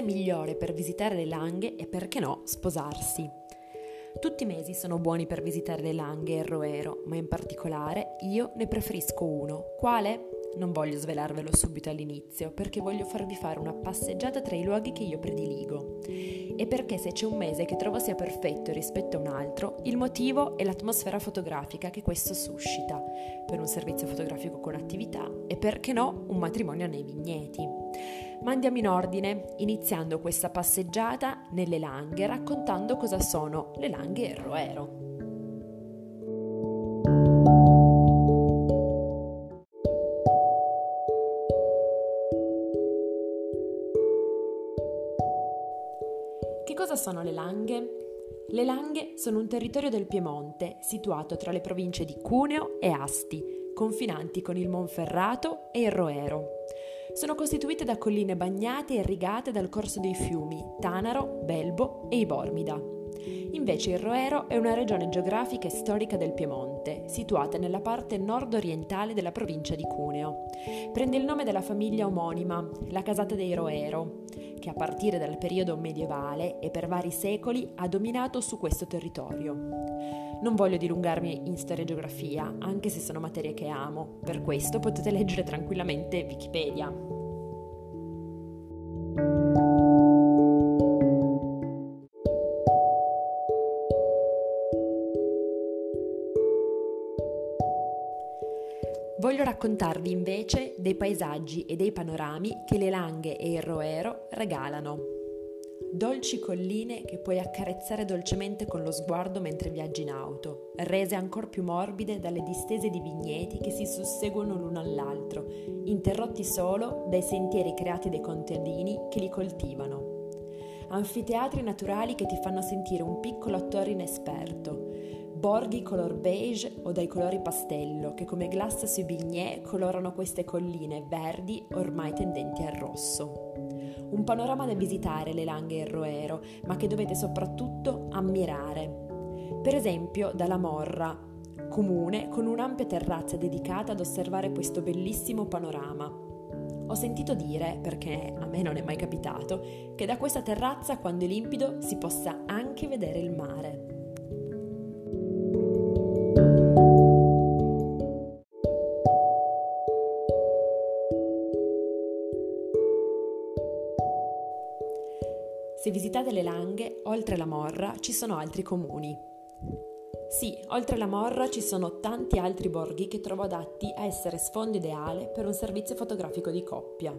mese migliore per visitare le langhe e perché no sposarsi. Tutti i mesi sono buoni per visitare le langhe e il Roero, ma in particolare io ne preferisco uno. Quale? Non voglio svelarvelo subito all'inizio, perché voglio farvi fare una passeggiata tra i luoghi che io prediligo. E perché se c'è un mese che trovo sia perfetto rispetto a un altro, il motivo è l'atmosfera fotografica che questo suscita, per un servizio fotografico con attività e perché no un matrimonio nei vigneti. Ma andiamo in ordine, iniziando questa passeggiata nelle langhe raccontando cosa sono le langhe e il roero. Cosa sono le Langhe? Le Langhe sono un territorio del Piemonte situato tra le province di Cuneo e Asti, confinanti con il Monferrato e il Roero. Sono costituite da colline bagnate e irrigate dal corso dei fiumi Tanaro, Belbo e Ibormida. Invece il Roero è una regione geografica e storica del Piemonte, situata nella parte nord-orientale della provincia di Cuneo. Prende il nome dalla famiglia omonima, la casata dei Roero, che a partire dal periodo medievale e per vari secoli ha dominato su questo territorio. Non voglio dilungarmi in storia e geografia, anche se sono materie che amo, per questo potete leggere tranquillamente Wikipedia. Voglio raccontarvi invece dei paesaggi e dei panorami che le Langhe e il Roero regalano. Dolci colline che puoi accarezzare dolcemente con lo sguardo mentre viaggi in auto, rese ancor più morbide dalle distese di vigneti che si susseguono l'uno all'altro, interrotti solo dai sentieri creati dai contadini che li coltivano. Anfiteatri naturali che ti fanno sentire un piccolo attore inesperto, borghi color beige o dai colori pastello che come glassa sui bignè colorano queste colline verdi ormai tendenti al rosso. Un panorama da visitare le Langhe e il Roero, ma che dovete soprattutto ammirare. Per esempio dalla Morra, comune con un'ampia terrazza dedicata ad osservare questo bellissimo panorama. Ho sentito dire, perché a me non è mai capitato, che da questa terrazza, quando è limpido, si possa anche vedere il mare. Visitate le Langhe, oltre la Morra, ci sono altri comuni. Sì, oltre la Morra ci sono tanti altri borghi che trovo adatti a essere sfondo ideale per un servizio fotografico di coppia.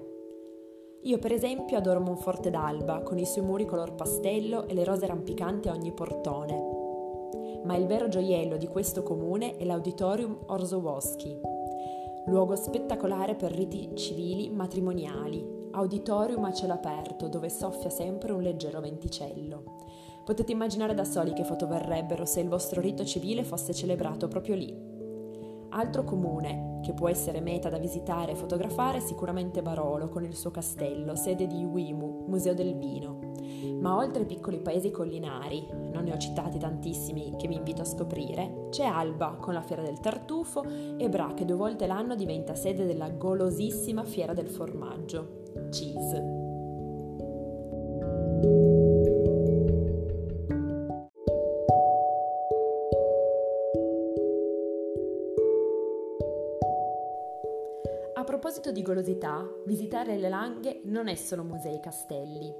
Io per esempio adoro Monforte d'Alba, con i suoi muri color pastello e le rose rampicanti a ogni portone. Ma il vero gioiello di questo comune è l'Auditorium Orzowski, luogo spettacolare per riti civili matrimoniali, auditorium a cielo aperto dove soffia sempre un leggero venticello. Potete immaginare da soli che foto verrebbero se il vostro rito civile fosse celebrato proprio lì. Altro comune che può essere meta da visitare e fotografare è sicuramente Barolo con il suo castello, sede di Uimu, Museo del Vino. Ma oltre ai piccoli paesi collinari, non ne ho citati tantissimi che vi invito a scoprire, c'è Alba con la fiera del tartufo e Bra che due volte l'anno diventa sede della golosissima fiera del formaggio cheese. A proposito di golosità, visitare le Langhe non è solo musei e castelli.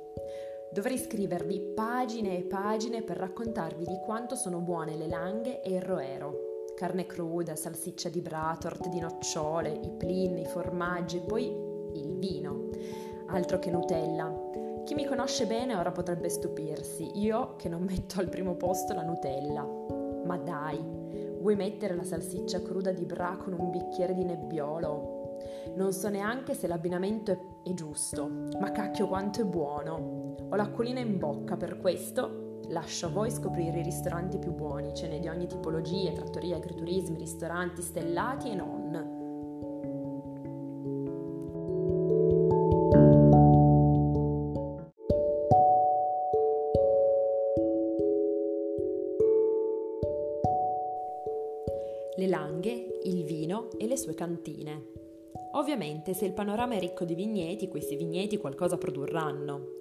Dovrei scrivervi pagine e pagine per raccontarvi di quanto sono buone le Langhe e il Roero. Carne cruda, salsiccia di bra, torte di nocciole, i plin, i formaggi e poi il vino altro che Nutella. Chi mi conosce bene ora potrebbe stupirsi, io che non metto al primo posto la Nutella. Ma dai, vuoi mettere la salsiccia cruda di bra con un bicchiere di nebbiolo? Non so neanche se l'abbinamento è, è giusto, ma cacchio quanto è buono. Ho l'acquolina in bocca, per questo lascio a voi scoprire i ristoranti più buoni, ce n'è di ogni tipologia, trattorie, agriturismi, ristoranti stellati e non. le langhe, il vino e le sue cantine. Ovviamente se il panorama è ricco di vigneti, questi vigneti qualcosa produrranno.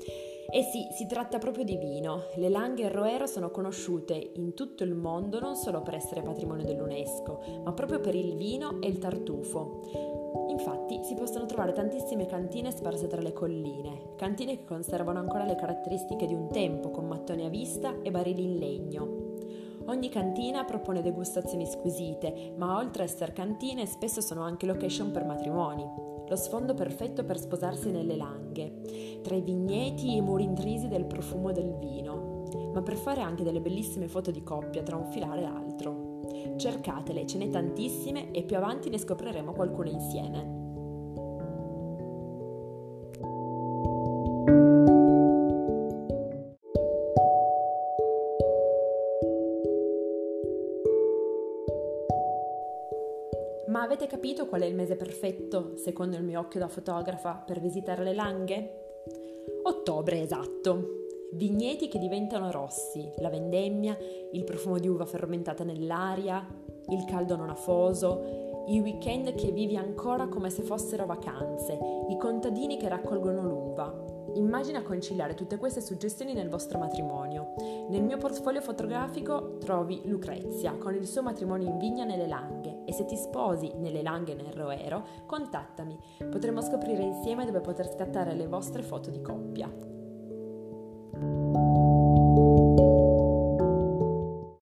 Eh sì, si tratta proprio di vino. Le langhe e roero sono conosciute in tutto il mondo non solo per essere patrimonio dell'UNESCO, ma proprio per il vino e il tartufo. Infatti si possono trovare tantissime cantine sparse tra le colline, cantine che conservano ancora le caratteristiche di un tempo, con mattoni a vista e barili in legno. Ogni cantina propone degustazioni squisite, ma oltre a essere cantine spesso sono anche location per matrimoni lo sfondo perfetto per sposarsi nelle langhe, tra i vigneti e i muri intrisi del profumo del vino, ma per fare anche delle bellissime foto di coppia tra un filare e l'altro. Cercatele, ce n'è tantissime e più avanti ne scopriremo qualcuna insieme. Avete capito qual è il mese perfetto, secondo il mio occhio da fotografa, per visitare le langhe? Ottobre, esatto. Vigneti che diventano rossi, la vendemmia, il profumo di uva fermentata nell'aria, il caldo non afoso, i weekend che vivi ancora come se fossero vacanze, i contadini che raccolgono l'uva, Immagina conciliare tutte queste suggestioni nel vostro matrimonio. Nel mio portfolio fotografico trovi Lucrezia con il suo matrimonio in vigna nelle Langhe e se ti sposi nelle Langhe nel Roero, contattami. Potremo scoprire insieme dove poter scattare le vostre foto di coppia.